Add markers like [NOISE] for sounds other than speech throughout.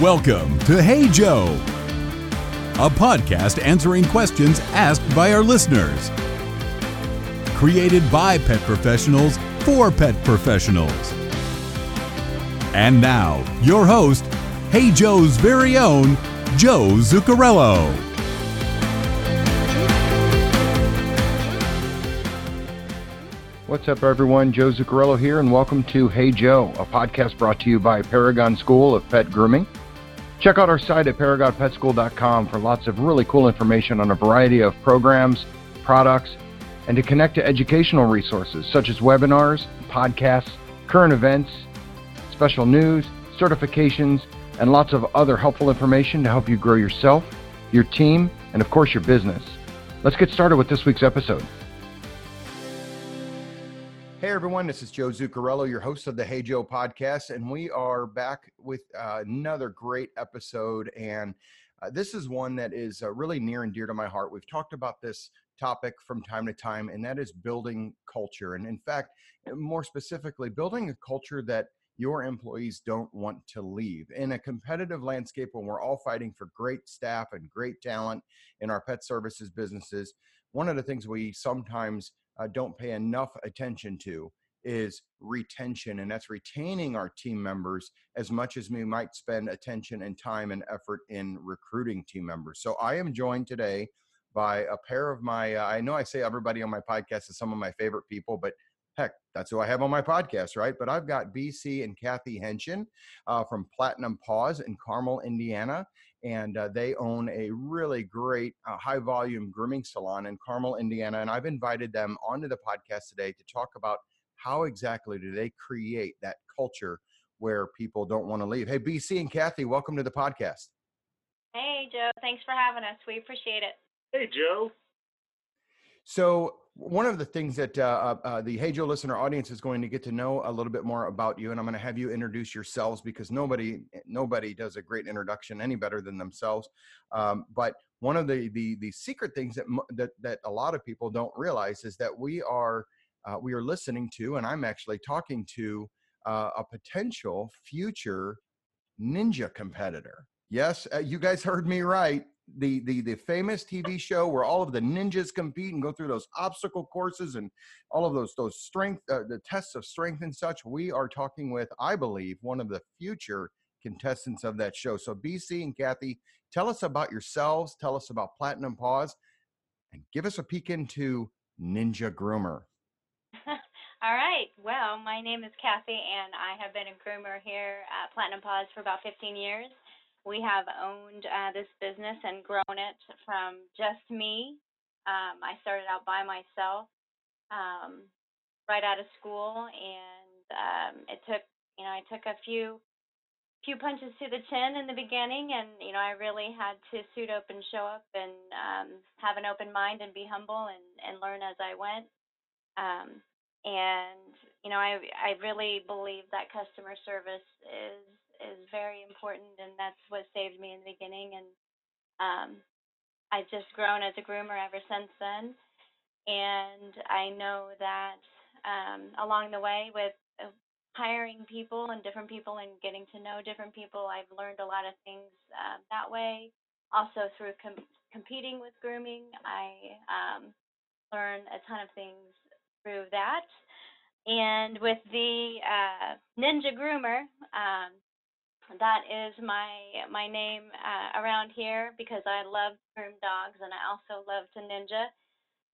Welcome to Hey Joe, a podcast answering questions asked by our listeners. Created by pet professionals for pet professionals. And now, your host, Hey Joe's very own, Joe Zuccarello. What's up, everyone? Joe Zuccarello here, and welcome to Hey Joe, a podcast brought to you by Paragon School of Pet Grooming. Check out our site at paragonpetschool.com for lots of really cool information on a variety of programs, products, and to connect to educational resources such as webinars, podcasts, current events, special news, certifications, and lots of other helpful information to help you grow yourself, your team, and of course your business. Let's get started with this week's episode. Hey everyone, this is Joe Zuccarello, your host of the Hey Joe podcast, and we are back with uh, another great episode. And uh, this is one that is uh, really near and dear to my heart. We've talked about this topic from time to time, and that is building culture. And in fact, more specifically, building a culture that your employees don't want to leave. In a competitive landscape when we're all fighting for great staff and great talent in our pet services businesses, one of the things we sometimes uh, don't pay enough attention to is retention and that's retaining our team members as much as we might spend attention and time and effort in recruiting team members. So i am joined today by a pair of my uh, i know i say everybody on my podcast is some of my favorite people but heck that's who i have on my podcast right? But i've got bc and kathy henshin uh, from platinum paws in carmel indiana and uh, they own a really great uh, high volume grooming salon in Carmel, Indiana. And I've invited them onto the podcast today to talk about how exactly do they create that culture where people don't want to leave. Hey, BC and Kathy, welcome to the podcast. Hey, Joe. Thanks for having us. We appreciate it. Hey, Joe. So, one of the things that uh, uh, uh, the Hey Joe listener audience is going to get to know a little bit more about you, and I'm going to have you introduce yourselves because nobody nobody does a great introduction any better than themselves. Um, but one of the, the the secret things that that that a lot of people don't realize is that we are uh, we are listening to, and I'm actually talking to uh, a potential future ninja competitor. Yes, uh, you guys heard me right the the the famous TV show where all of the ninjas compete and go through those obstacle courses and all of those those strength uh, the tests of strength and such. We are talking with, I believe, one of the future contestants of that show. So BC and Kathy, tell us about yourselves. Tell us about Platinum Paws, and give us a peek into Ninja Groomer. [LAUGHS] All right. Well, my name is Kathy, and I have been a groomer here at Platinum Paws for about 15 years. We have owned uh, this business and grown it from just me. Um, I started out by myself um, right out of school, and um, it took you know I took a few few punches to the chin in the beginning, and you know I really had to suit up and show up and um, have an open mind and be humble and and learn as I went. Um, and you know I I really believe that customer service is is very important, and that's what saved me in the beginning. And um, I've just grown as a groomer ever since then. And I know that um, along the way, with uh, hiring people and different people and getting to know different people, I've learned a lot of things uh, that way. Also, through com- competing with grooming, I um, learn a ton of things through that. And with the uh, Ninja Groomer, um, that is my my name uh, around here because I love groom dogs and I also love to ninja,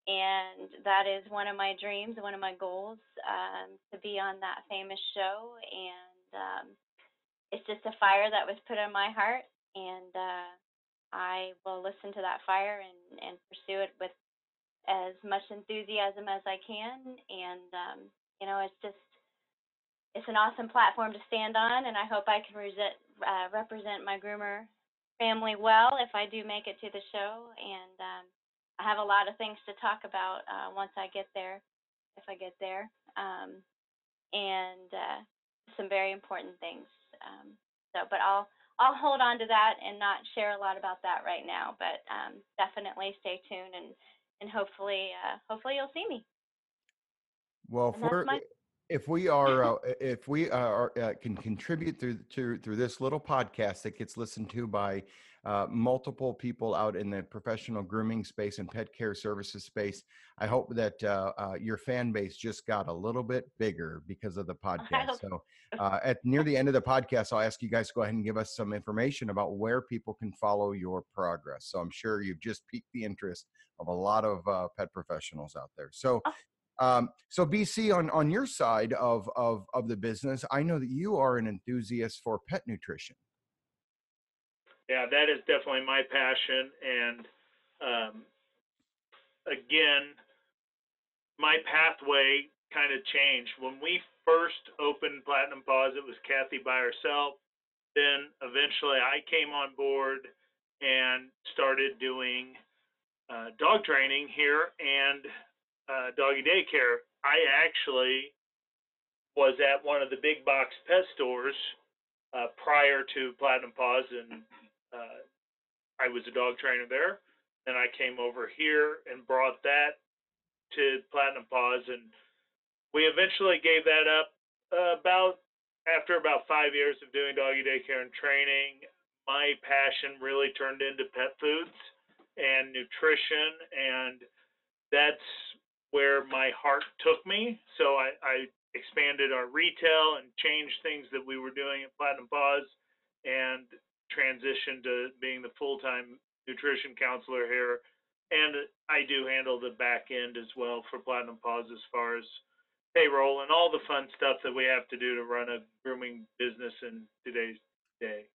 and that is one of my dreams, one of my goals um, to be on that famous show. And um, it's just a fire that was put in my heart, and uh, I will listen to that fire and and pursue it with as much enthusiasm as I can. And um, you know, it's just it's an awesome platform to stand on, and I hope I can resent, uh, represent my groomer family well if I do make it to the show. And um, I have a lot of things to talk about uh, once I get there, if I get there, um, and uh, some very important things. Um, so, but I'll I'll hold on to that and not share a lot about that right now. But um, definitely stay tuned and and hopefully uh, hopefully you'll see me. Well, for, my- if we are uh, if we are uh, can contribute through to through this little podcast that gets listened to by uh, multiple people out in the professional grooming space and pet care services space. I hope that uh, uh, your fan base just got a little bit bigger because of the [LAUGHS] podcast. So, uh, at near the end of the [LAUGHS] podcast, I'll ask you guys to go ahead and give us some information about where people can follow your progress. So, I'm sure you've just piqued the interest of a lot of uh, pet professionals out there. So, oh. Um, so BC on on your side of of of the business, I know that you are an enthusiast for pet nutrition yeah, that is definitely my passion. And um, again, my pathway kind of changed. When we first opened Platinum Paws, it was Kathy by herself. Then eventually I came on board and started doing uh, dog training here and uh, doggy daycare. I actually was at one of the big box pet stores uh, prior to Platinum Paws and uh, I was a dog trainer there. Then I came over here and brought that to Platinum Paws, and we eventually gave that up uh, about after about five years of doing doggy daycare and training. My passion really turned into pet foods and nutrition, and that's where my heart took me. So I, I expanded our retail and changed things that we were doing at Platinum Paws, and transitioned to being the full-time nutrition counselor here. And I do handle the back end as well for Platinum Paws as far as payroll and all the fun stuff that we have to do to run a grooming business in today's day.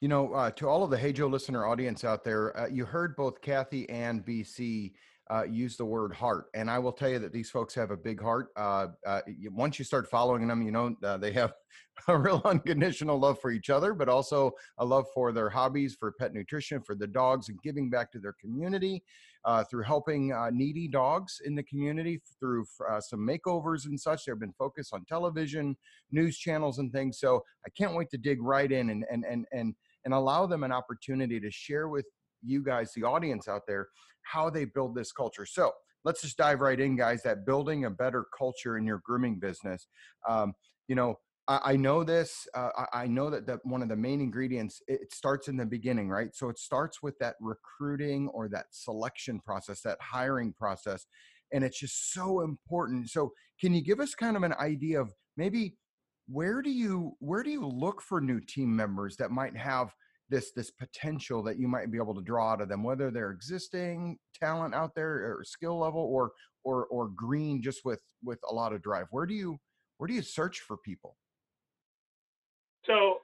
You know, uh, to all of the Hey Joe listener audience out there, uh, you heard both Kathy and BC uh, use the word heart. And I will tell you that these folks have a big heart. Uh, uh, once you start following them, you know, uh, they have [LAUGHS] a real [LAUGHS] unconditional love for each other, but also a love for their hobbies, for pet nutrition, for the dogs, and giving back to their community uh, through helping uh, needy dogs in the community through some makeovers and such. They've been focused on television, news channels, and things. So I can't wait to dig right in and, and, and, and, and allow them an opportunity to share with you guys, the audience out there, how they build this culture. So let's just dive right in, guys. That building a better culture in your grooming business. Um, you know, I, I know this. Uh, I, I know that that one of the main ingredients it starts in the beginning, right? So it starts with that recruiting or that selection process, that hiring process, and it's just so important. So can you give us kind of an idea of maybe where do you where do you look for new team members that might have this this potential that you might be able to draw out of them whether they're existing talent out there or skill level or or or green just with with a lot of drive where do you where do you search for people? So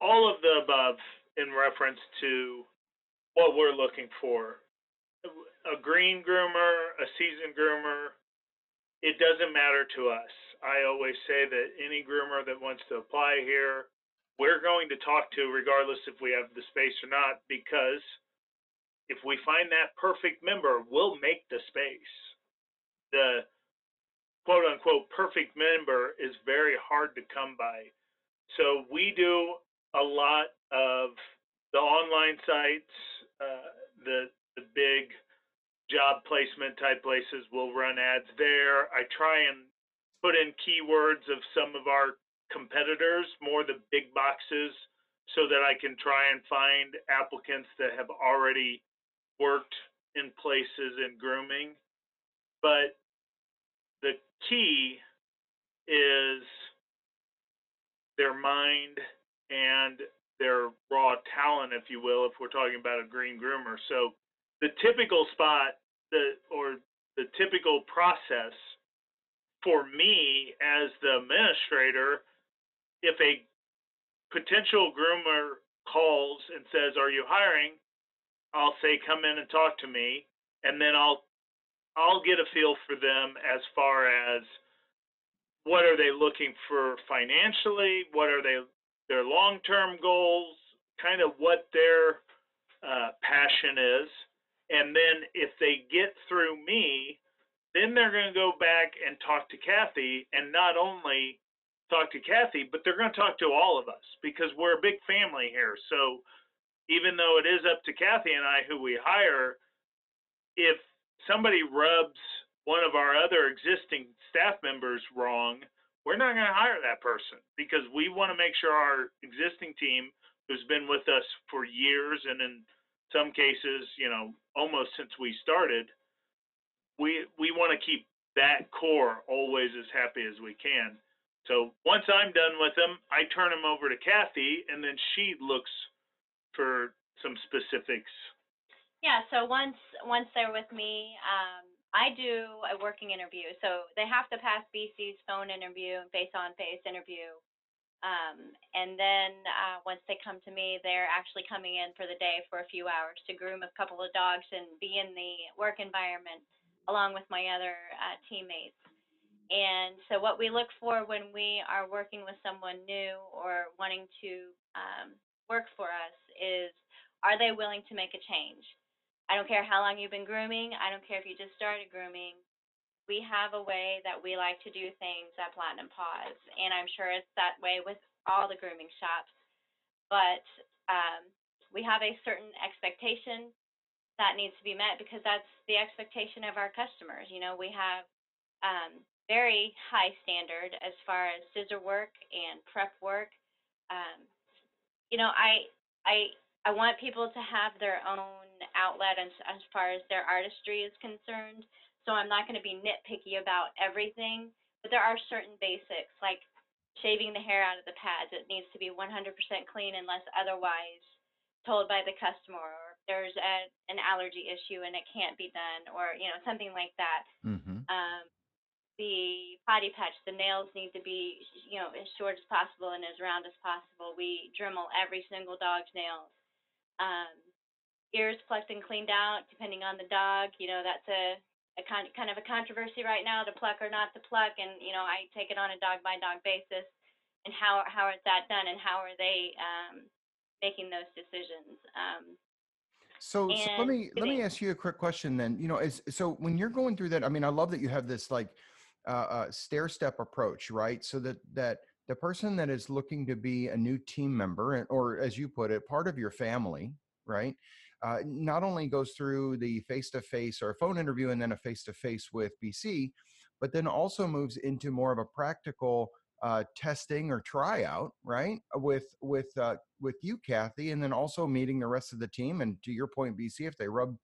all of the above in reference to what we're looking for. A green groomer a seasoned groomer it doesn't matter to us. I always say that any groomer that wants to apply here we're going to talk to regardless if we have the space or not because if we find that perfect member, we'll make the space. The quote unquote perfect member is very hard to come by. So we do a lot of the online sites, uh, the the big job placement type places will run ads there. I try and put in keywords of some of our competitors, more the big boxes, so that I can try and find applicants that have already worked in places in grooming. But the key is their mind and their raw talent, if you will, if we're talking about a green groomer. So the typical spot the or the typical process for me as the administrator if a potential groomer calls and says, "Are you hiring?" I'll say, "Come in and talk to me," and then I'll I'll get a feel for them as far as what are they looking for financially, what are they their long-term goals, kind of what their uh, passion is, and then if they get through me, then they're going to go back and talk to Kathy, and not only talk to Kathy, but they're going to talk to all of us because we're a big family here. So even though it is up to Kathy and I who we hire, if somebody rubs one of our other existing staff members wrong, we're not going to hire that person because we want to make sure our existing team, who's been with us for years and in some cases, you know, almost since we started, we we want to keep that core always as happy as we can. So once I'm done with them, I turn them over to Kathy, and then she looks for some specifics. Yeah. So once once they're with me, um, I do a working interview. So they have to pass BC's phone interview and face on face interview. Um, and then uh, once they come to me, they're actually coming in for the day for a few hours to groom a couple of dogs and be in the work environment along with my other uh, teammates. And so, what we look for when we are working with someone new or wanting to um, work for us is are they willing to make a change? I don't care how long you've been grooming. I don't care if you just started grooming. We have a way that we like to do things at Platinum Paws, and I'm sure it's that way with all the grooming shops. But um, we have a certain expectation that needs to be met because that's the expectation of our customers. You know, we have um, very high standard as far as scissor work and prep work. Um, you know, I I I want people to have their own outlet as, as far as their artistry is concerned. So I'm not going to be nitpicky about everything, but there are certain basics like shaving the hair out of the pads. It needs to be 100% clean unless otherwise told by the customer or there's a, an allergy issue and it can't be done or you know something like that Mm-hmm. um, the potty patch, the nails need to be, you know, as short as possible and as round as possible. We Dremel every single dog's nails. Um, ears plucked and cleaned out, depending on the dog. You know, that's a, a kind kind of a controversy right now, to pluck or not to pluck. And you know, I take it on a dog by dog basis. And how how is that done? And how are they um, making those decisions? Um, So, so let me let me ask you a quick question then. You know, is so when you're going through that, I mean, I love that you have this like uh, uh, stair step approach, right? So that that the person that is looking to be a new team member, or as you put it, part of your family, right? Uh, not only goes through the face to face or phone interview and then a face to face with BC, but then also moves into more of a practical uh, testing or tryout, right? With with uh, with you, Kathy, and then also meeting the rest of the team. And to your point, BC, if they rub,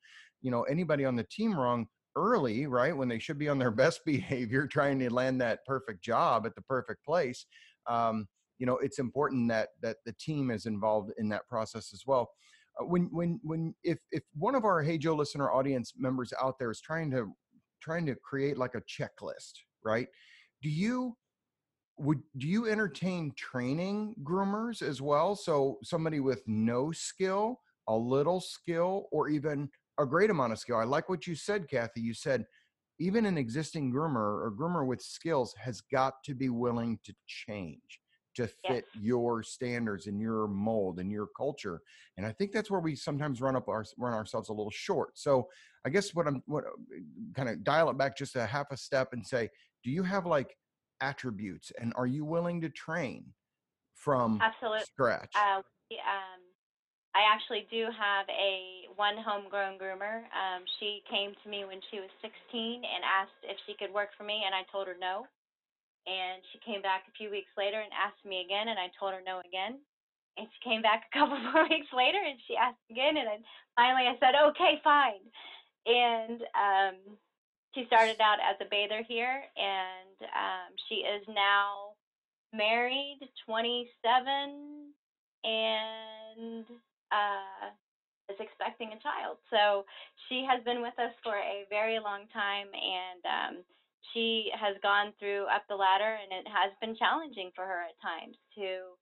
you know, anybody on the team wrong early, right, when they should be on their [LAUGHS] best behavior, trying to land that perfect job at the perfect place, um, you know, it's important that that the team is involved in that process as well. Uh, when when when if if one of our Hey Joe listener audience members out there is trying to trying to create like a checklist, right? Do you would do you entertain training groomers as well so somebody with no skill a little skill or even a great amount of skill i like what you said kathy you said even an existing groomer or groomer with skills has got to be willing to change to fit your standards and your mold and your culture and i think that's where we sometimes run up our run ourselves a little short so i guess what i'm what kind of dial it back just a half a step and say do you have like attributes and are you willing to train from Absolutely. scratch Uh, we, um, I actually do have a one homegrown groomer. Um, she came to me when she was 16 and asked if she could work for me, and I told her no. And she came back a few weeks later and asked me again, and I told her no again. And she came back [LAUGHS] a couple more weeks later and she asked again, and then finally I said, okay, fine. And um, she started out as a bather here, and um, she is now married, 27, and uh, is expecting a child. So she has been with us for a very long time, and um, she has gone through up the ladder, and it has been challenging for her at times to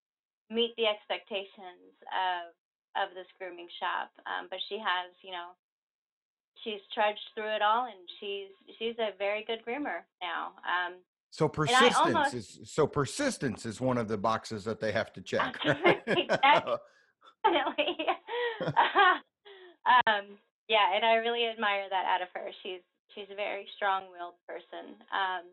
meet the expectations of of this grooming shop. Um, but she has, you know, she's trudged through it all, and she's she's a very good groomer now. Um, so persistence almost- is so persistence is one of the boxes that they have to [LAUGHS] check [LAUGHS] Absolutely, exactly. Definitely. [LAUGHS] [LAUGHS] um, yeah, and I really admire that out of her. She's she's a very strong-willed person. Um,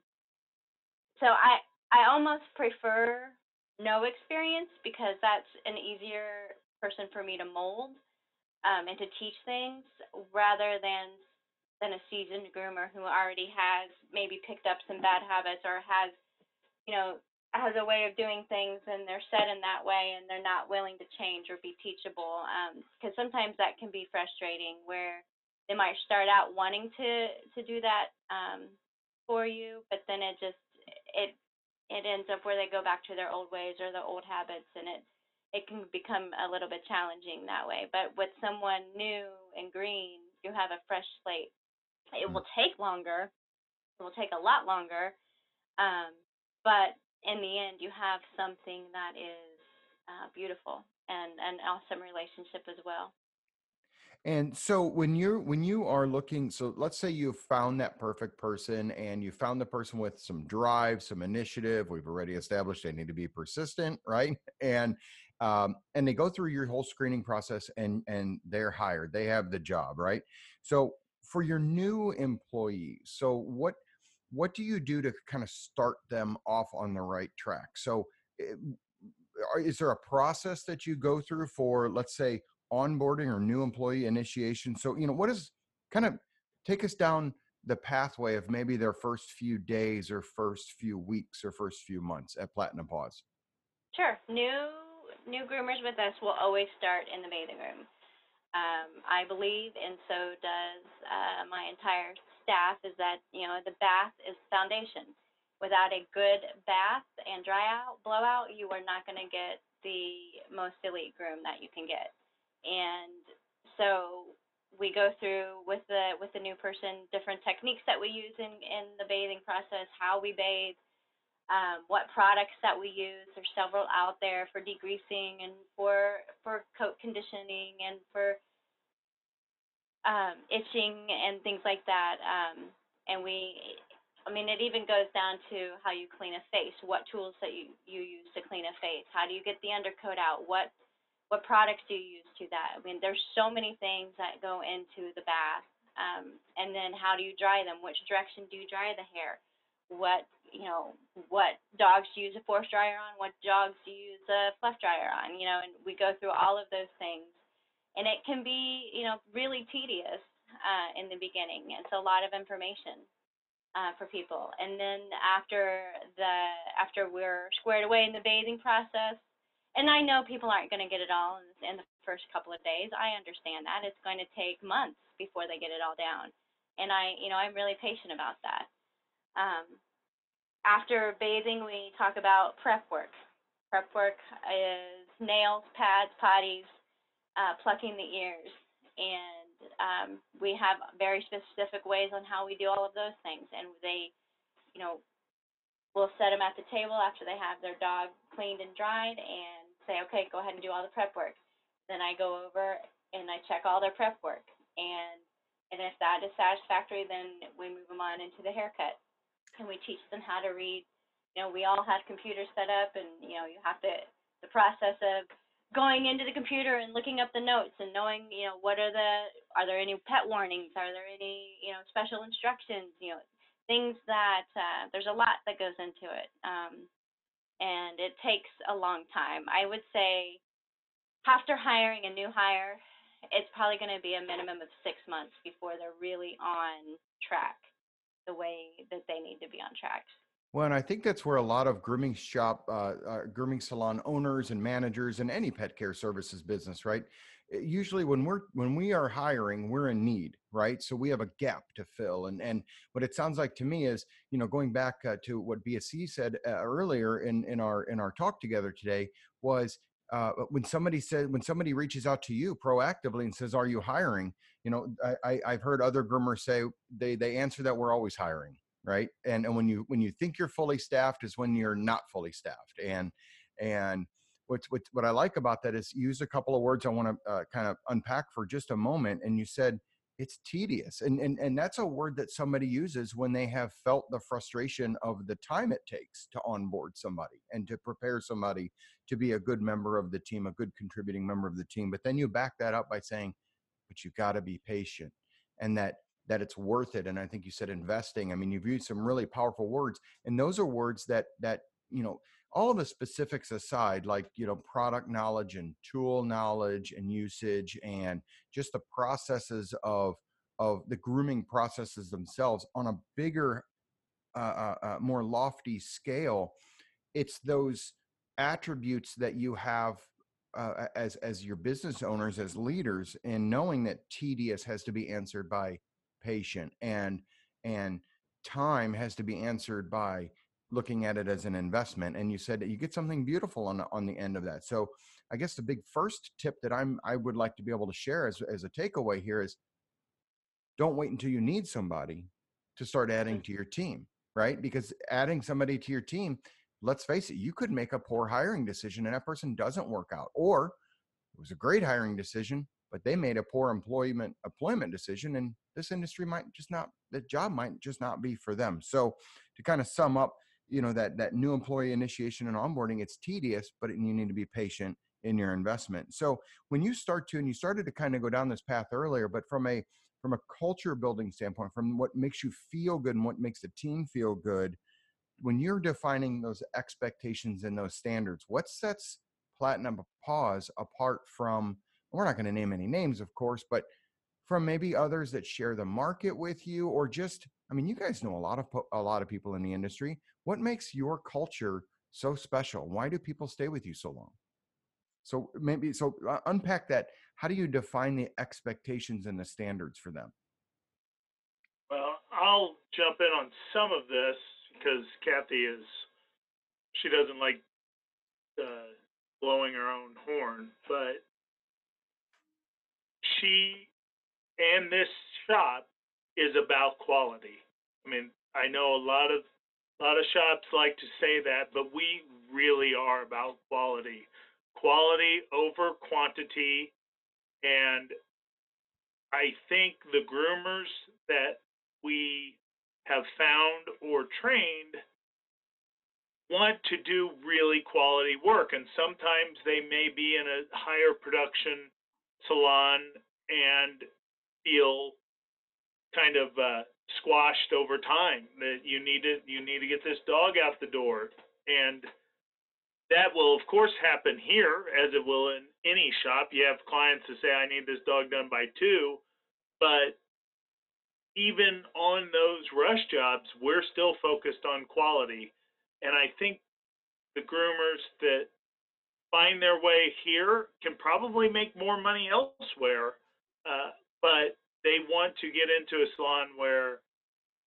so I I almost prefer no experience because that's an easier person for me to mold um, and to teach things rather than than a seasoned groomer who already has maybe picked up some bad habits or has, you know, has a way of doing things and they're set in that way and they're not willing to change or be teachable. Because um, sometimes that can be frustrating where they might start out wanting to to do that um, for you, but then it just it it ends up where they go back to their old ways or their old habits and it it can become a little bit challenging that way. But with someone new and green, you have a fresh slate. It will take longer. It will take a lot longer. Um, but in the end, you have something that is uh, beautiful and an awesome relationship as well. And so when you're when you are looking, so let's say you found that perfect person and you found the person with some drive, some initiative. We've already established they need to be persistent, right? [LAUGHS] And um, and they go through your whole screening process and and they're hired. They have the job, right? So for your new employees, so what what do you do to kind of start them off on the right track? So, eh, is there a process that you go through for, let's say, onboarding or new employee initiation? So, you know, what is kind of take us down the pathway of maybe their first few days or first few weeks or first few months at Platinum Paws? Sure. New new groomers with us will always start in the bathing room. Um, I believe, and so does uh, my entire staff is that you know the bath is foundation. Without a good bath and dry out blowout, you are not going to get the most elite groom that you can get. And so we go through with the with the new person different techniques that we use in in the bathing process, how we bathe, um, what products that we use. There's several out there for degreasing and for for coat conditioning and for um, itching and things like that. Um, and we, I mean, it even goes down to how you clean a face, what tools that you, you use to clean a face, how do you get the undercoat out, what what products do you use to that? I mean, there's so many things that go into the bath. Um, and then how do you dry them? Which direction do you dry the hair? What you know, what dogs do you use a force dryer on? What dogs do you use a fluff dryer on? You know, and we go through all of those things and it can be you know really tedious uh, in the beginning. It's a lot of information uh, for people, and then after the after we're squared away in the bathing process, and I know people aren't going to get it all in, in the first couple of days. I understand that it's going to take months before they get it all down, and I you know I'm really patient about that. Um, after bathing, we talk about prep work. Prep work is nails, pads, potties, uh, plucking the ears. And um, we have very specific ways on how we do all of those things. And they, you know, we'll set them at the table after they have their dog cleaned and dried and say, okay, go ahead and do all the prep work. Then I go over and I check all their prep work. And and if that is satisfactory, then we move them on into the haircut. And we teach them how to read. You know, we all have computers set up, and you know, you have to the process of going into the computer and looking up the notes and knowing, you know, what are the, are there any pet warnings? Are there any, you know, special instructions? You know, things that uh, there's a lot that goes into it, um, and it takes a long time. I would say after hiring a new hire, it's probably going to be a minimum of six months before they're really on track the way that they need to be on track. Well, and I think that's where a lot of grooming shop, uh, uh, grooming salon owners and managers and any pet care services business, right? Eh, usually, when we're when we are hiring, we're in need, right? So we have a gap to fill, and and what it sounds like to me is, you know, going back uh, to what BC said uh, earlier in in our in our talk together today was uh, when somebody said when somebody reaches out to you proactively and says are you hiring you know I, I have heard other groomers say they they answer that we're always hiring right? And and when you when you think you're fully staffed is when you're not fully staffed. And and what's what, what i like about that is use a couple of words i want to uh, kind of unpack for just a moment and you said it's tedious. And, and and that's a word that somebody uses when they have felt the frustration of the time it takes to onboard somebody and to prepare somebody to be a good member of the team a good contributing member of the team. But then you back that up by saying but you got to be patient. And that that it's worth it and i think you said investing i mean you've used some really powerful words and those are words that that you know all the specifics aside like you know product knowledge and tool knowledge and usage and just the processes of of the grooming processes themselves on a bigger uh, uh, uh, more lofty scale it's those attributes that you have uh, as as your business owners as leaders and knowing that tedious has to be answered by patient and and time has to be answered by looking at it as an investment and you said that you get something beautiful on the, on the end of that so i guess the big first tip that i'm i would like to be able to share as, as a takeaway here is don't wait until you need somebody to start adding to your team right because adding somebody to your team let's face it, you could make a poor hiring decision and that person doesn't work out. Or it was a great hiring decision, but they made a poor employment employment decision and this industry might just not the job might just not be for them. So to kind of sum up, you know, that that new employee initiation and onboarding, it's tedious, but you need to be patient in your investment. So when you start to and you started to kind of go down this path earlier, but from a from a culture building standpoint, from what makes you feel good and what makes the team feel good, when you're defining those expectations and those standards, what sets Platinum Paws apart from? We're not going to name any names, of course, but from maybe others that share the market with you, or just, I mean, you guys know a lot of a lot of people in the industry. What makes your culture so special? Why do people stay with you so long? So maybe so uh, unpack that. How do you define the expectations and the standards for them? Well, I'll jump in on some of this because Kathy is she doesn't like uh, blowing her own horn, but she and this shop is about quality. I mean, I know a lot of a lot of shops like to say that, but we really are about quality. Quality over quantity and I think the groomers that we have found or trained want to do really quality work. And sometimes they may be in a higher production salon and feel kind of uh, squashed over time that you need to you need to get this dog out the door and that will of course happen here as it will in any shop you have clients that say i need this dog done by two but even on those rush jobs, we're still focused on quality. And I think the groomers that find their way here can probably make more money elsewhere, uh, but they want to get into a salon where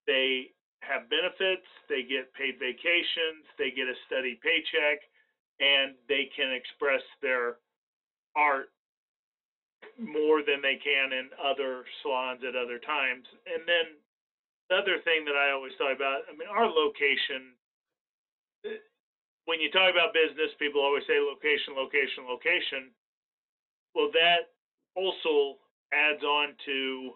they have benefits, they get paid vacations, they get a steady paycheck, and they can express their art more than they can in other salons at other times. And then the other thing that I always thought about, I mean, our location, eh, when you talk about business, people always say location, location, location. Well, that also adds on to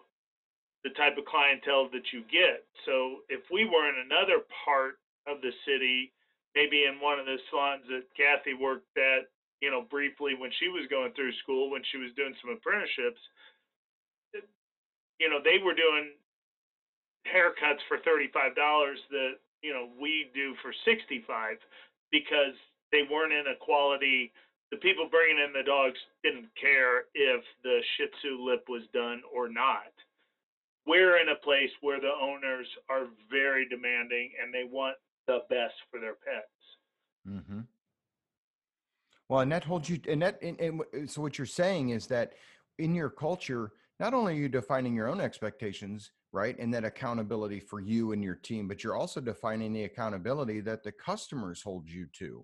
the type of clientele that you get. So if we were in another part of the city, maybe in one of the salons that Kathy worked at you know, briefly when she was going through school, when she was doing some apprenticeships, you know, they were doing haircuts for $35 that, you know, we do for 65 because they weren't in a quality the people bringing in the dogs didn't care if the Shih Tzu lip was done or not. We're in a place where the owners are very demanding and they want the best for their pets. Mm-hmm. Well, and that holds you, and that, and, and so what you're saying is that in your culture, not only are you defining your own expectations, right, and that accountability for you and your team, but you're also defining the accountability that the customers hold you to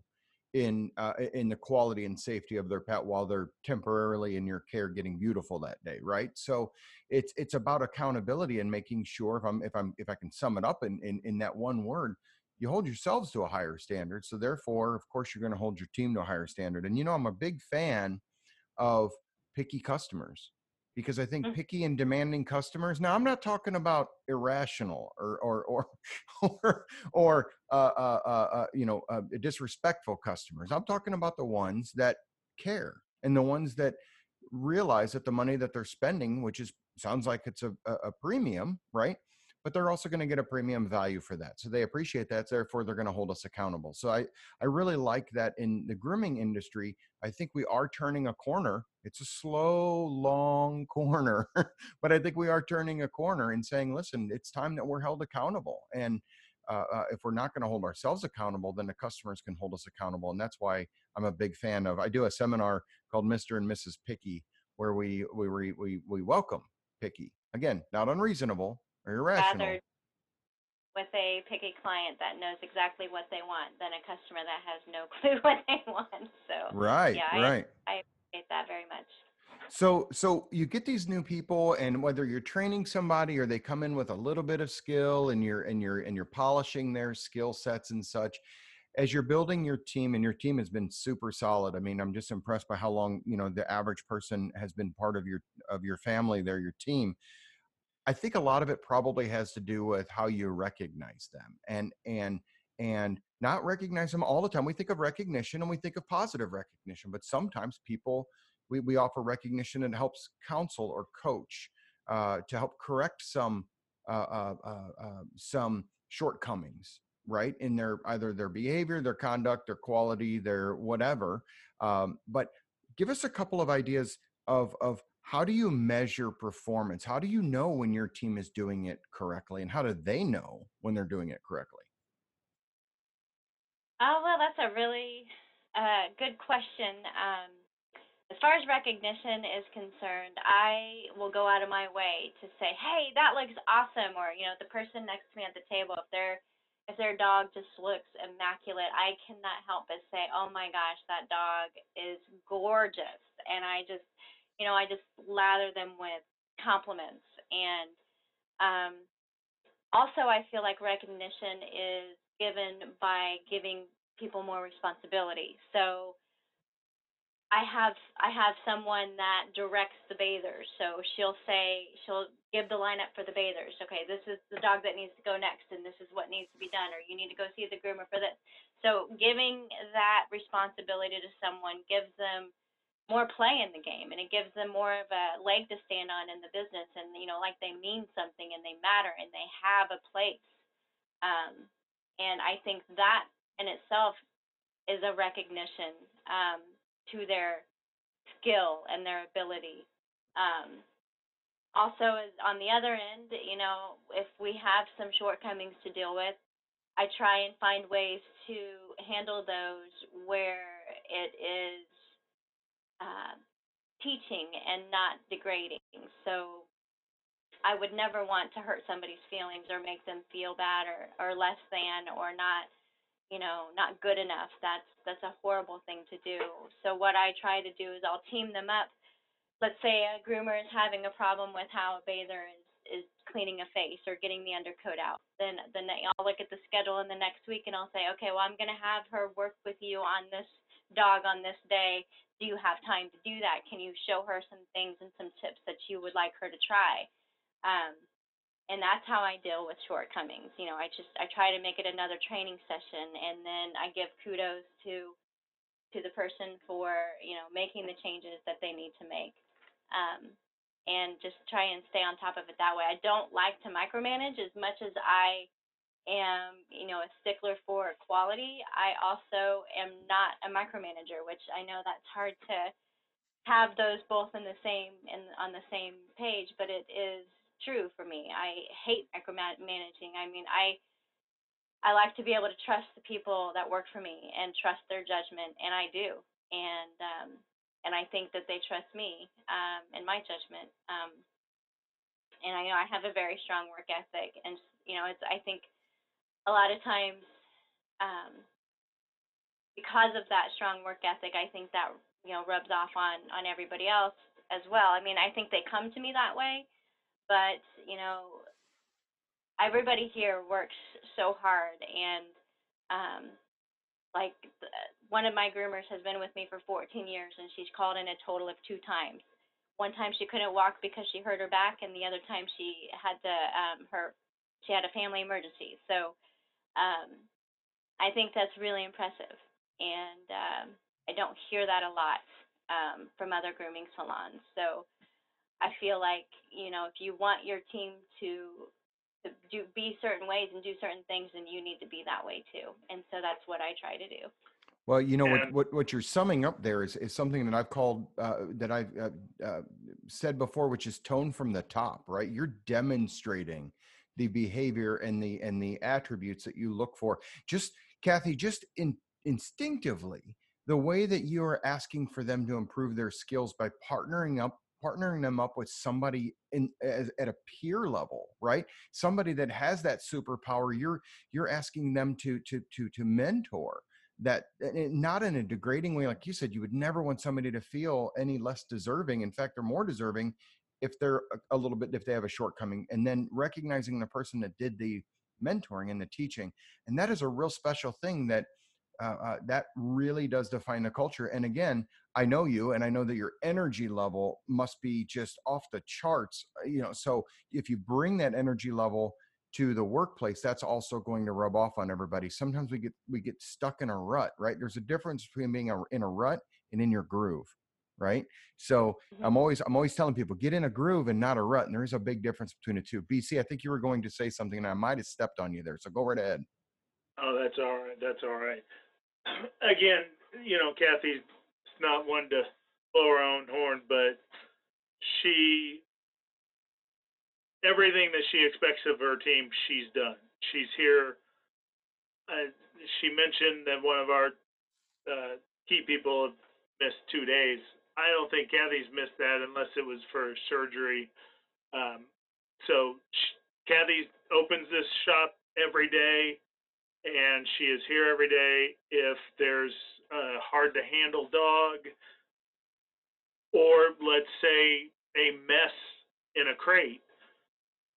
in uh, in the quality and safety of their pet while they're temporarily in your care getting beautiful that day right so it's it's about accountability and making sure if i'm if i'm if i can sum it up in in, in that one word you hold yourselves to a higher standard. So therefore, of course, you're going to hold your team to a higher standard. And you know, I'm a big fan of picky customers because I think mm. picky and demanding customers. Now, I'm not talking about irrational or or or [LAUGHS] or, or uh, uh, uh, uh you know uh, disrespectful customers. I'm talking about the ones that care and the ones that realize that the money that they're spending, which is sounds like it's a, a premium, right? but they're also going to get a premium value for that. So they appreciate that. Therefore, they're going to hold us accountable. So I, I really like that in the grooming industry. I think we are turning a corner. It's a slow, long [LAUGHS] corner, but I think we are turning a corner and saying, listen, it's time that we're held accountable. And uh, uh, if we're not going to hold ourselves accountable, then the customers can hold us accountable. And that's why I'm a big fan of. I do a seminar called Mr. and Mrs. Picky, where we we we we welcome picky. Again, not unreasonable or irrational. Rather with a picky client that knows exactly what they want than a customer that has no [LAUGHS] clue what they want. So right, yeah, right. I, I appreciate that very much. So, so you get these new people, and whether you're training somebody or they come in with a little bit of skill, and you're and you're and you're polishing their skill sets and such. As you're building your team, and your team has been super solid. I mean, I'm just impressed by how long you know the average person has been part of your of your family. They're your team. I think a lot of it probably has to do with how you recognize them, and and and not recognize them all the time. We think of recognition and we think of positive recognition, but sometimes people we, we offer recognition and helps counsel or coach uh, to help correct some uh, uh, uh, uh, some shortcomings right in their either their behavior their conduct their quality their whatever um, but give us a couple of ideas of of how do you measure performance how do you know when your team is doing it correctly and how do they know when they're doing it correctly oh well that's a really uh, good question um, as far as recognition is concerned, I will go out of my way to say, "Hey, that looks awesome," or you know, the person next to me at the table, if their if their dog just looks immaculate, I cannot help but say, "Oh my gosh, that dog is gorgeous," and I just, you know, I just lather them with compliments. And um, also, I feel like recognition is given by giving people more responsibility. So I have I have someone that directs the bathers. So she'll say she'll give the lineup for the bathers. Okay, this is the dog that needs to go next, and this is what needs to be done, or you need to go see the groomer for this. So giving that responsibility to someone gives them more play in the game, and it gives them more of a leg to stand on in the business, and you know, like they mean something and they matter and they have a place. Um, and I think that in itself is a recognition. Um, to their skill and their ability. Um, also, on the other end, you know, if we have some shortcomings to deal with, I try and find ways to handle those where it is uh, teaching and not degrading. So I would never want to hurt somebody's feelings or make them feel bad or, or less than or not you know, not good enough. That's that's a horrible thing to do. So what I try to do is I'll team them up. Let's say a groomer is having a problem with how a bather is is cleaning a face or getting the undercoat out. Then then I'll look at the schedule in the next week and I'll say, okay, well I'm going to have her work with you on this dog on this day. Do you have time to do that? Can you show her some things and some tips that you would like her to try? Um, and that's how I deal with shortcomings. You know, I just I try to make it another training session, and then I give kudos to to the person for you know making the changes that they need to make, um, and just try and stay on top of it that way. I don't like to micromanage as much as I am you know a stickler for quality. I also am not a micromanager, which I know that's hard to have those both in the same in on the same page, but it is true for me. I hate micromanaging. I mean, I I like to be able to trust the people that work for me and trust their judgment, and I do. And um, and I think that they trust me um, and my judgment. Um, and I know I have a very strong work ethic, and you know, it's I think a lot of times um, because of that strong work ethic, I think that you know rubs off on on everybody else as well. I mean, I think they come to me that way, but you know everybody here works so hard and um like one of my groomers has been with me for 14 years and she's called in a total of two times. One time she couldn't walk because she hurt her back and the other time she had to um her she had a family emergency. So um i think that's really impressive and um i don't hear that a lot um from other grooming salons. So I feel like, you know, if you want your team to to do be certain ways and do certain things, then you need to be that way too. And so that's what I try to do. Well, you know what, what what you're summing up there is, is something that I've called uh, that I've uh, uh, said before, which is tone from the top. Right, you're demonstrating the behavior and the and the attributes that you look for. Just Kathy, just in, instinctively, the way that you are asking for them to improve their skills by partnering up partnering them up with somebody in as, at a peer level right? Somebody that has that superpower you're you're asking them to to to to mentor that not in a degrading way like you said you would never want somebody to feel any less deserving. In fact they're more deserving if they're a, little bit if they have a shortcoming and then recognizing the person that did the mentoring and the teaching and that is a real special thing that uh, uh, that really does define the culture and again i know you and i know that your energy level must be just off the charts uh, you know so if you bring that energy level to the workplace that's also going to rub off on everybody sometimes we get we get stuck in a rut right there's a difference between being a, in a rut and in your groove right so Mhm. i'm always i'm always telling people get in a groove and not a rut and there is a big difference between the two bc i think you were going to say something and i might have stepped on you there so go right ahead Oh, that's all right. That's all right. [CLEARS THROAT] Again, you know, Kathy's not one to blow her own horn, but she everything that she expects of her team, she's done. She's here. Uh, she mentioned that one of our uh, key people missed two days. I don't think Kathy's missed that unless it was for surgery. Um, so sh- Kathy opens this shop every day and she is here every day if there's a hard to handle dog or let's say a mess in a crate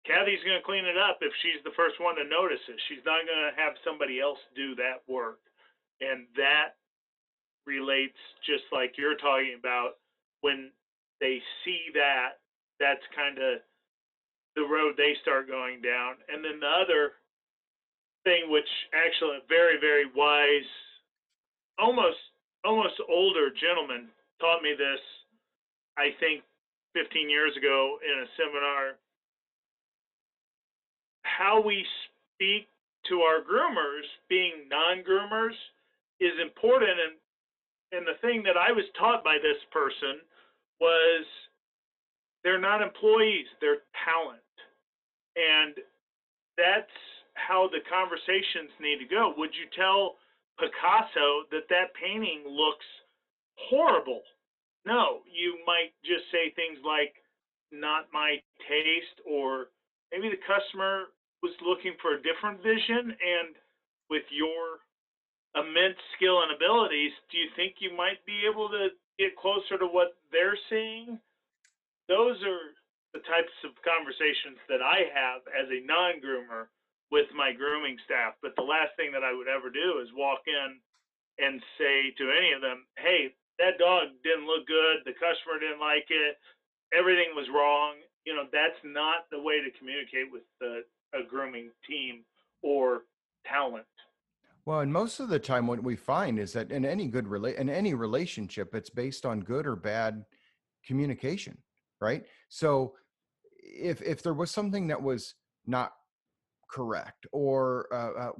kathy's going to clean it up if she's the first one to notice it. She's not going to have somebody else do that work. And that relates just like you're talking about when they see that that's kind of the road they start going down. And then the other thing which actually a very very wise almost almost older gentleman taught me this i think 15 years ago in a seminar how we speak to our groomers being non-groomers is important and and the thing that i was taught by this person was they're not employees they're talent and that's how the conversations need to go. Would you tell Picasso that that painting looks horrible? No, you might just say things like, not my taste, or maybe the customer was looking for a different vision. And with your immense skill and abilities, do you think you might be able to get closer to what they're seeing? Those are the types of conversations that I have as a non groomer with my grooming staff. But the last thing that I would ever do is walk in and say to any of them, hey, that dog didn't look good. The customer didn't like it. Everything was wrong. You know, that's not the way to communicate with the, a grooming team or talent. Well, and most of the time, what we find is that in any good rela- in any relationship, it's based on good or bad communication, right? So, if if there was something that was not correct, or uh, uh,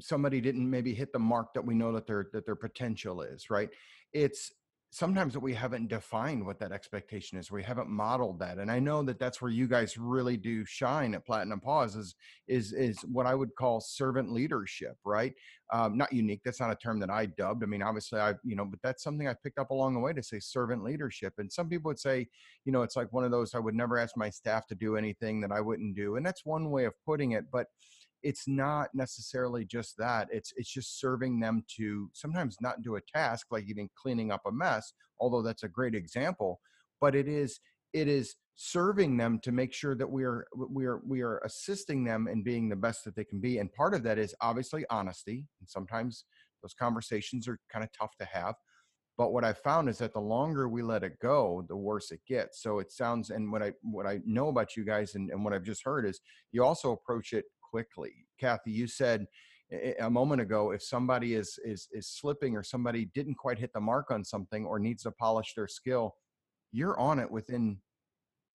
somebody didn't maybe hit the mark that we know that their that their potential is, right? It's sometimes that we haven't defined what that expectation is we haven't modeled that and i know that that's where you guys really do shine at platinum paws is is is what i would call servant leadership right? Um, not unique that's not a term that i dubbed i mean obviously i you know but that's something i picked up along the way to say servant leadership and some people would say you know it's like one of those i would never ask my staff to do anything that i wouldn't do and that's one way of putting it but it's not necessarily just that it's it's just serving them to sometimes not do a task like even cleaning up a mess although that's a great example but it is it is serving them to make sure that we are we are we are assisting them in being the best that they can be and part of that is obviously honesty and sometimes those conversations are kind of tough to have but what i found is that the longer we let it go the worse it gets so it sounds and what i what i know about you guys and, and what i've just heard is you also approach it quickly kathy you said a moment ago if somebody is is is slipping or somebody didn't quite hit the mark on something or needs to polish their skill you're on it within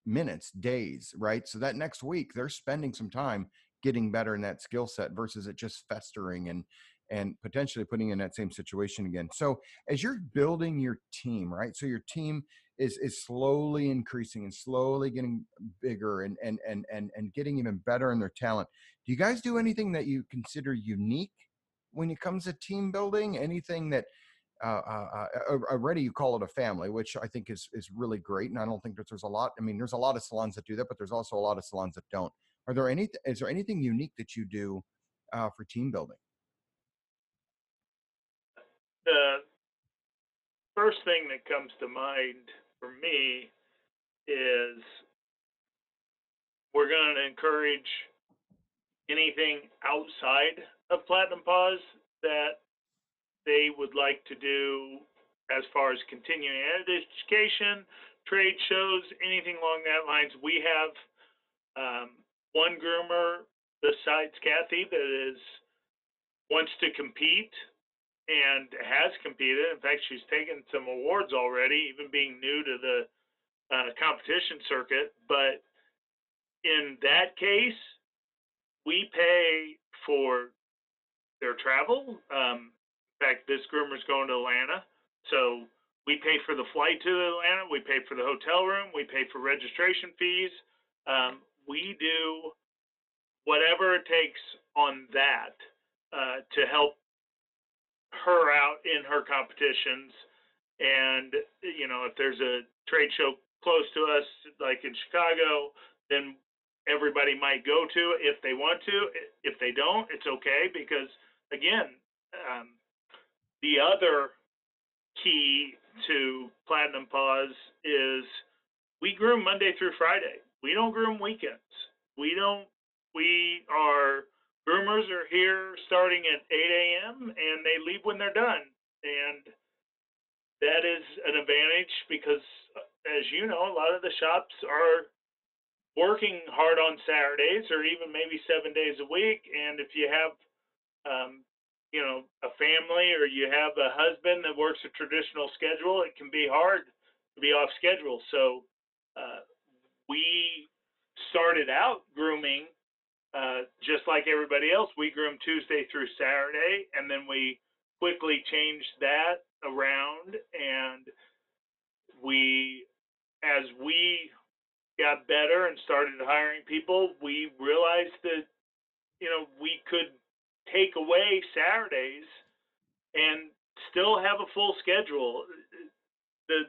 minutes days right so that next week they're spending some time getting better in that skill set versus it just festering and and potentially putting in that same situation again. So as you're building your team, right? So your team is is slowly increasing and slowly getting bigger and and and and and getting even better in their talent. Do you guys do anything that you consider unique when it comes to team building? Anything that uh, uh, uh, already you call it a family, which I think is is really great, and I don't think that there's a lot. I mean, there's a lot of salons that do that, but there's also a lot of salons that don't. Are there any? Is there anything unique that you do uh, for team building? The first thing that comes to mind for me is we're going to encourage anything outside of Platinum Paws that they would like to do as far as continuing education, trade shows, anything along that lines. We have um, one groomer besides Kathy that is wants to compete and has competed. In fact, she's taken some awards already, even being new to the uh, competition circuit. But in that case, we pay for their travel. Um, in fact, this groomer's going to Atlanta, so we pay for the flight to Atlanta, we pay for the hotel room, we pay for registration fees. Um, we do whatever it takes on that uh, to help her out in her competitions. And you know, if there's a trade show close to us, like in Chicago, then everybody might go to if they want to. If they don't, it's okay because again, um, the other key to Platinum Paws is we groom Monday through Friday. We don't groom weekends. We don't. We are groomers are here starting at 8 a.m. and they leave when they're done, and that is an advantage because, as you know, a lot of the shops are working hard on Saturdays or even maybe seven days a week, and if you have um, you know a family or you have a husband that works a traditional schedule, it can be hard to be off schedule. So uh, we started out grooming uh, just like everybody else. We groom Tuesday through Saturday, and then we quickly changed that around, and we as we got better and started hiring people, we realized that you know we could take away Saturdays and still have a full schedule. The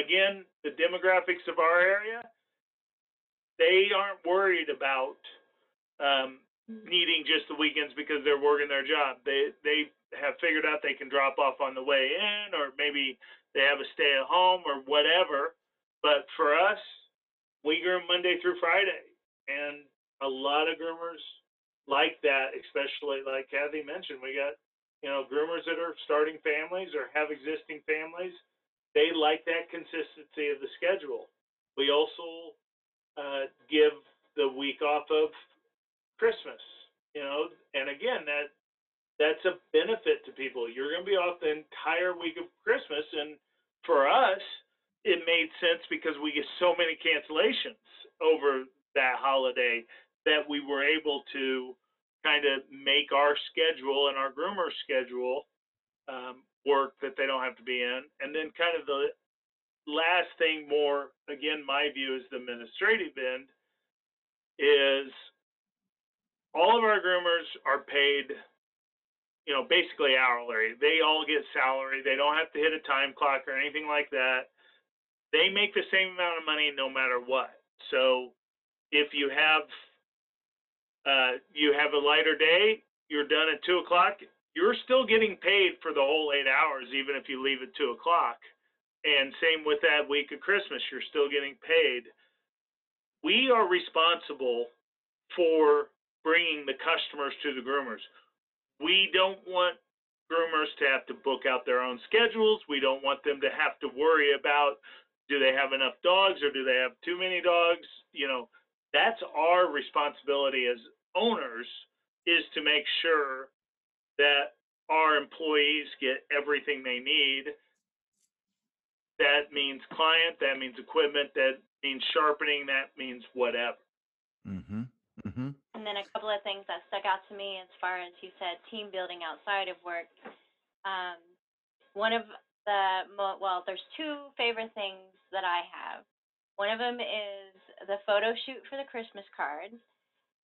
again, the demographics of our area, they aren't worried about um, needing just the weekends because they're working their job. They they have figured out they can drop off on the way in, or maybe they have a stay at home or whatever. But for us, we groom Monday through Friday, and a lot of groomers like that, especially like Kathy mentioned, we got you know groomers that are starting families or have existing families. They like that consistency of the schedule. We also uh, give the week off of Christmas, you know, and again that that's a benefit to people. You're going to be off the entire week of Christmas, and for us, it made sense because we get so many cancellations over that holiday that we were able to kind of make our schedule and our groomer schedule um, work that they don't have to be in. And then kind of the last thing more, again, my view is the administrative end is all of our groomers are paid, you know, basically hourly. They all get salary. They don't have to hit a time clock or anything like that. They make the same amount of money no matter what. So if you have uh, you have a lighter day, you're done at two o'clock, you're still getting paid for the whole eight hours, even if you leave at two o'clock. And same with that week of Christmas, you're still getting paid. We are responsible for bringing the customers to the groomers. We don't want groomers to have to book out their own schedules. We don't want them to have to worry about do they have enough dogs or do they have too many dogs? You know, that's our responsibility as owners is to make sure that our employees get everything they need. That means client, that means equipment, that means sharpening, that means whatever. Mm-hmm. And then a couple of things that stuck out to me as far as you said team building outside of work. Um, one of the well, there's two favorite things that I have. One of them is the photo shoot for the Christmas cards,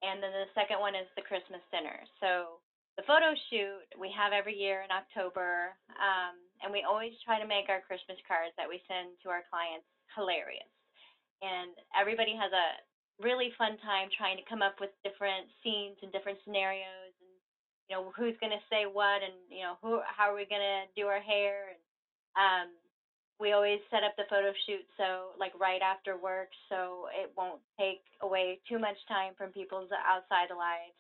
and then the second one is the Christmas dinner. So the photo shoot we have every year in October, um, and we always try to make our Christmas cards that we send to our clients hilarious. And everybody has a really fun time trying to come up with different scenes and different scenarios, and you know who's going to say what, and you know who, how are we going to do our hair, and um, we always set up the photo shoot so like right after work so it won't take away too much time from people's outside lives.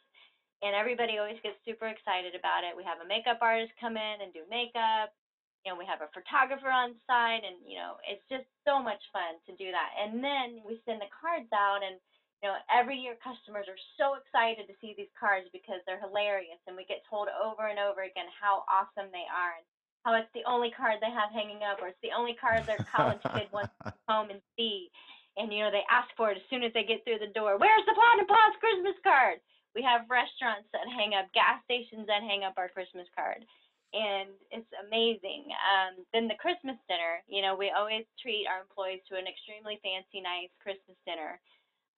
And everybody always gets super excited about it. We have a makeup artist come in and do makeup you know we have a photographer on site and you know it's just so much fun to do that and then we send the cards out and you know every year customers are so excited to see these cards because they're hilarious and we get told over and over again how awesome they are and how it's the only card they have hanging up, or it's the only card their college kid wants to [LAUGHS] home and see. And you know, they ask for it as soon as they get through the door. Where's the Platinum Paws Christmas card? We have restaurants that hang up, gas stations that hang up our Christmas card, and it's amazing. Um, then the Christmas dinner, you know, we always treat our employees to an extremely fancy, nice Christmas dinner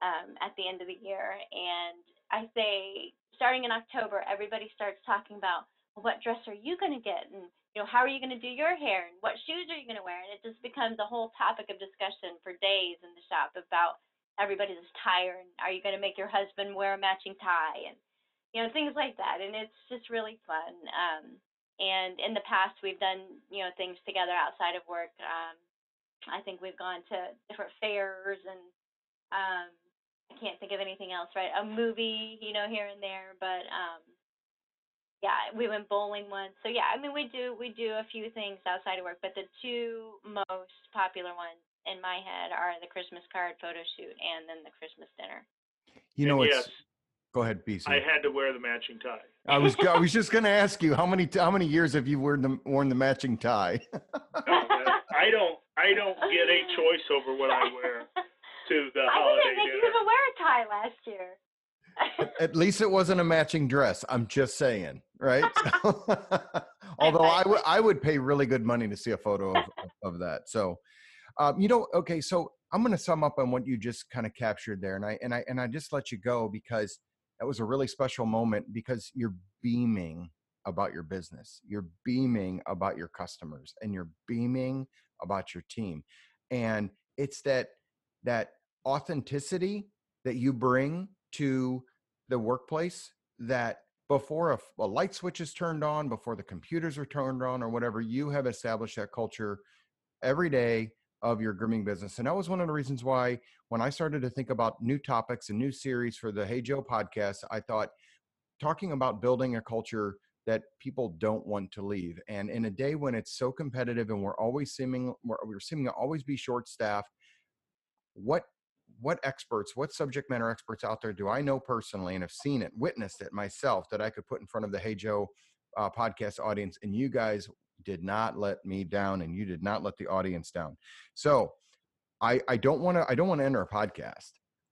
um, at the end of the year. And I say, starting in October, everybody starts talking about well, what dress are you going to get, and you know, how are you going to do your hair and what shoes are you going to wear? And it just becomes a whole topic of discussion for days in the shop about everybody's attire and are you going to make your husband wear a matching tie and you know things like that. And it's just really fun. Um, and in the past, we've done you know things together outside of work. Um, I think we've gone to different fairs and um, I can't think of anything else, right? A movie, you know, here and there, but um, yeah, we went bowling once. So yeah, I mean we do we do a few things outside of work, but the two most popular ones in my head are the Christmas card photo shoot and then the Christmas dinner. You know, yes, go ahead, BC. I had to wear the matching tie. I was I was just [LAUGHS] going to ask you how many how many years have you worn the worn the matching tie? [LAUGHS] I don't I don't get a choice over what I wear to the I holiday didn't make you dinner. even wear a tie last year. At least it wasn't a matching dress. I'm just saying, right? [LAUGHS] Although I would I would pay really good money to see a photo of, of that. So, um, you know, okay. So I'm going to sum up on what you just kind of captured there, and I and I and I just let you go because that was a really special moment because you're beaming about your business, you're beaming about your customers, and you're beaming about your team, and it's that that authenticity that you bring to the workplace that before a, a, light switch is turned on, before the computers are turned on, or whatever, you have established that culture every day of your grooming business. And that was one of the reasons why, when I started to think about new topics and new series for the Hey Joe podcast, I thought talking about building a culture that people don't want to leave. And in a day when it's so competitive and we're always seeming we're, we're seeming to always be short staffed, what what experts, what subject matter experts out there do I know personally and have seen it, witnessed it myself that I could put in front of the Hey Joe uh, podcast audience? And you guys did not let me down, and you did not let the audience down. So I, I don't want to I don't want to enter a podcast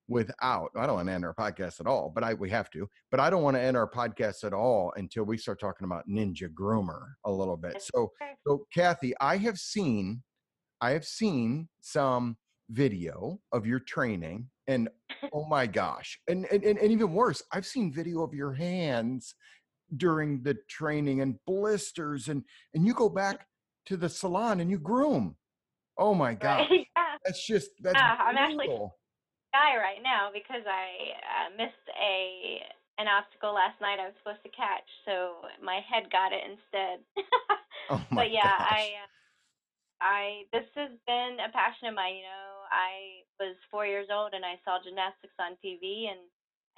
without I don't want to enter a podcast at all, but I we have to. But I don't want to enter a podcast at all until we start talking about Ninja Groomer a little bit. So so Kathy, I have seen I have seen some video of your training and [LAUGHS] oh my gosh and, and and even worse i've seen video of your hands during the training and blisters and and you go back to the salon and you groom oh my god Right, [LAUGHS] yeah. that's just that's Yeah, I'm actually- guy right now because I uh, missed a an obstacle last night I was supposed to catch, so my head got it instead. [LAUGHS] oh my but yeah, gosh. I uh, I this has been a passion of mine. You know, I was four years old and I saw gymnastics on TV, and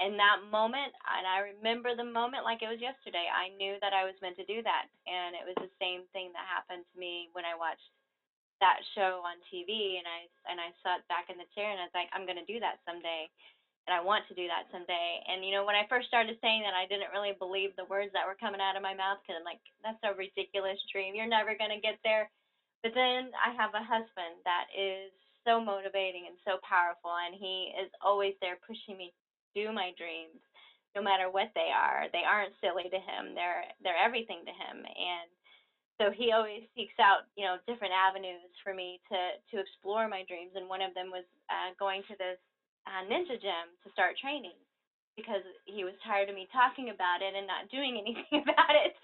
in that moment, and I remember the moment like it was yesterday. I knew that I was meant to do that, and it was the same thing that happened to me when I watched that show on TV, and I and I sat back in the chair and I was like, I'm gonna do that someday and I want to do that someday. And you know, when I first started saying that, I didn't really believe the words that were coming out of my mouth because I'm like, that's a ridiculous dream. You're never gonna get there. But then I have a husband that is so motivating and so powerful, and he is always there pushing me to do my dreams. no matter what they are. They aren't silly to him. They're they're everything to him. And so he always seeks out, you know, different avenues for me to to explore my dreams. And one of them was uh, going to this uh, ninja gym to start training because he was tired of me talking about it and not doing [LAUGHS] anything about it.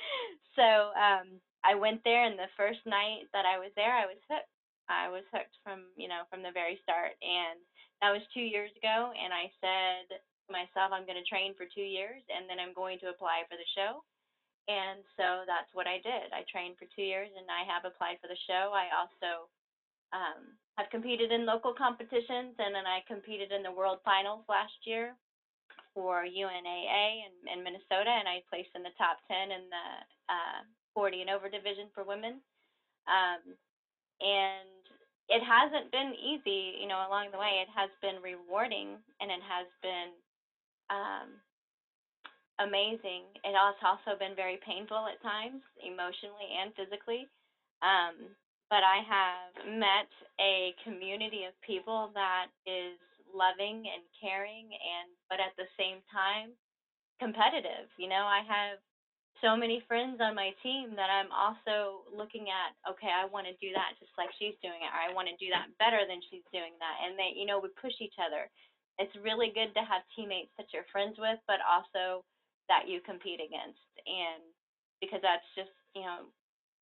So um, I went there, and the first night that I was there, I was hooked. I was hooked from you know from the very start, and that was two years ago. And I said myself, I'm going to train for two years, and then I'm going to apply for the show. And so that's what I did. I trained for two years, and I have applied for the show. I also um, have competed in local competitions, and then I competed in the World Finals last year for UNAA in, in Minnesota, and I placed in the top 10 in the uh, 40 and over division for women. Um, and it hasn't been easy, you know, along the way. It has been rewarding and it has been um, amazing. It has also been very painful at times, emotionally and physically. Um, but I have met a community of people that is loving and caring and but at the same time competitive. You know, I have so many friends on my team that I'm also looking at, okay, I want to do that just like she's doing it, or I want to do that better than she's doing that. And they, you know, we push each other. It's really good to have teammates that you're friends with, but also that you compete against. And because that's just, you know,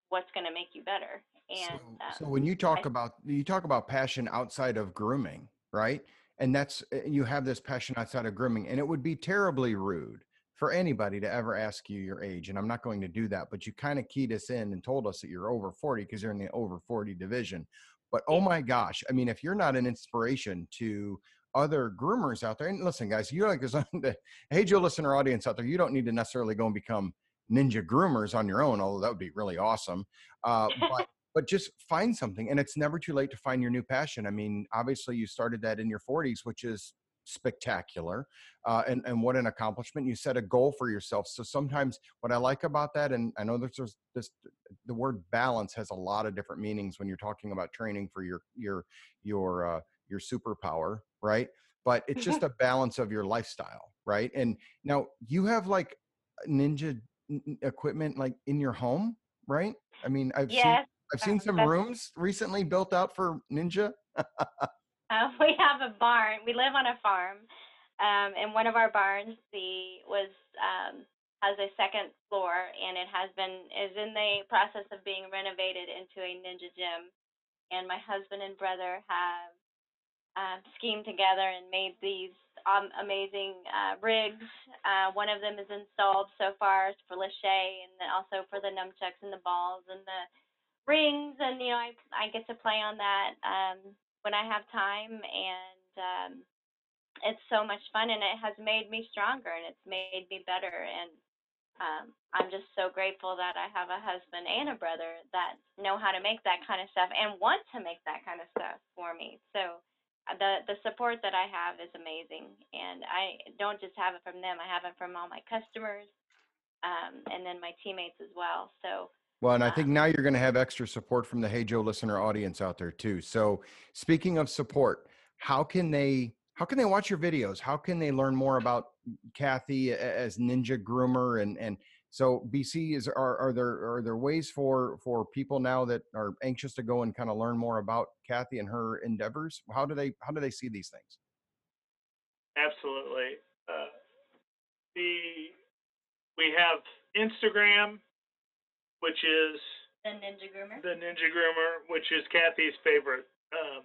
what's going to make you better. And so, um, so when you talk I, about you talk about passion outside of grooming, right? And that's eh, you have this passion outside of grooming, and it would be terribly rude for anybody to ever ask you your age. And I'm not going to do that, but you kind of keyed us in and told us that you're over 40 because you're in the over 40 division. But oh my gosh, I mean, if you're not an inspiration to other groomers out there, and listen, guys, you like [LAUGHS] the Hey Joe listener audience out there, you don't need to necessarily go and become ninja groomers on your own, although that would be really awesome. Uh, but [LAUGHS] but just find something, and it's never too late to find your new passion. I mean, obviously, you started that in your 40s, which is spectacular uh, and, and what an accomplishment you set a goal for yourself so sometimes what i like about that and i know there's this the word balance has a lot of different meanings when you're talking about training for your your your uh, your superpower right but it's just a balance of your lifestyle right and now you have like ninja equipment like in your home right i mean i've yes. seen i've seen some rooms recently built out for ninja [LAUGHS] Uh, we have a barn. We live on a farm, um, and one of our barns the was um, has a second floor, and it has been is in the process of being renovated into a ninja gym. And my husband and brother have uh, schemed together and made these um, amazing uh, rigs. Uh, one of them is installed so far for Lachey, and then also for the nunchucks and the balls and the rings. And you know, I I get to play on that. Um, when I have time, and um, it's so much fun, and it has made me stronger, and it's made me better, and um, I'm just so grateful that I have a husband and a brother that know how to make that kind of stuff and want to make that kind of stuff for me. So the the support that I have is amazing, and I don't just have it from them. I have it from all my customers, um, and then my teammates as well. So well, and I think now you're going to have extra support from the Hey Joe listener audience out there too. So, speaking of support, how can they how can they watch your videos? How can they learn more about Kathy as Ninja Groomer and and so BC is are are there are there ways for for people now that are anxious to go and kind of learn more about Kathy and her endeavors? How do they how do they see these things? Absolutely. Uh, the we have Instagram which is the Ninja Groomer. The Ninja Groomer, which is Kathy's favorite um,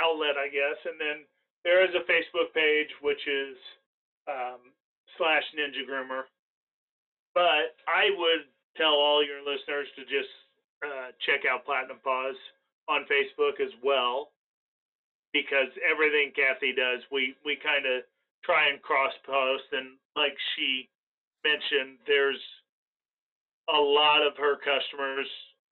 outlet, I guess. And then there is a Facebook page, which is um, slash Ninja Groomer. But I would tell all your listeners to just uh, check out Platinum Paws on Facebook as well, because everything Kathy does, we we kind of try and cross post. And like she mentioned, there's a lot of her customers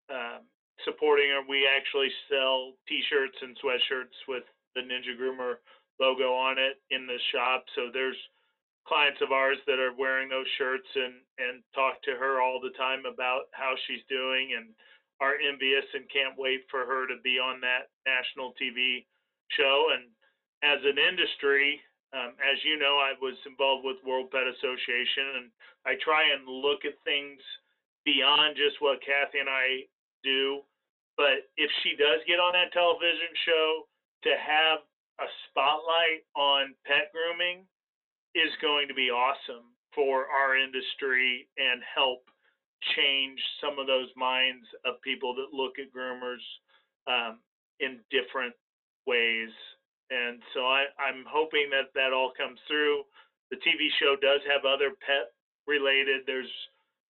um, supporting her. We actually sell T-shirts and sweatshirts with the Ninja Groomer logo on it in the shop. So there's clients of ours that are wearing those shirts and and talk to her all the time about how she's doing and are envious and can't wait for her to be on that national TV show. And as an industry, Um, as you know, I was involved with World Pet Association, and I try and look at things beyond just what Kathy and I do. But if she does get on that television show, to have a spotlight on pet grooming is going to be awesome for our industry and help change some of those minds of people that look at groomers um, in different ways and so I, I'm hoping that that all comes through. The TV show does have other pet related. There's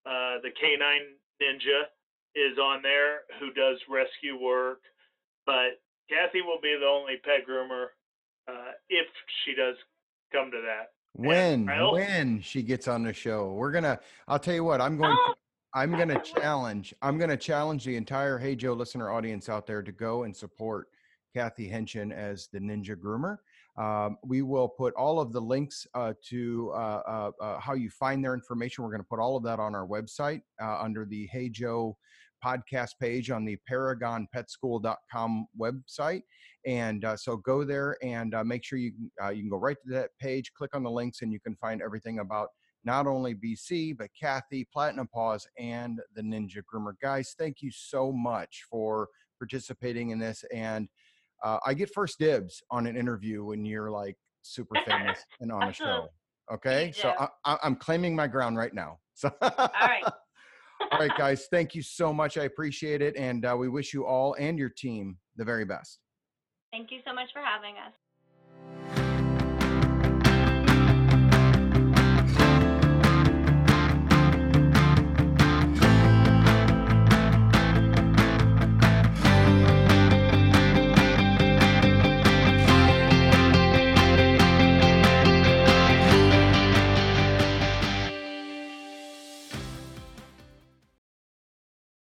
uh, the Canine Ninja is on there who does rescue work, but Kathy will be the only pet groomer uh, if she does come to that. When when she gets on the show, we're gonna. I'll tell you what. I'm going. Oh. To, [GASPS] I'm gonna challenge. I'm gonna challenge the entire Hey Joe listener audience out there to go and support Kathy Henshin as the Ninja Groomer. Um, we will put all of the links uh, to uh, uh, uh how you find their information. We're going to put all of that on our website uh, under the Hey Joe podcast page on the paragonpetschool.com website. And uh, so go there and make sure you, you can go right to that page, click on the links, and you can find everything about not only BC, but Kathy, Platinum Paws, and the Ninja Groomer. Guys, thank you so much for participating in this. And uh, I get first dibs on an interview when you're like super famous [LAUGHS] and on a show. [LAUGHS] Okay, so I, am claiming my ground right now. So all right, all right, guys. Thank you so much. I appreciate it. And uh, we wish you all and your team the very best. Thank you so much for having us.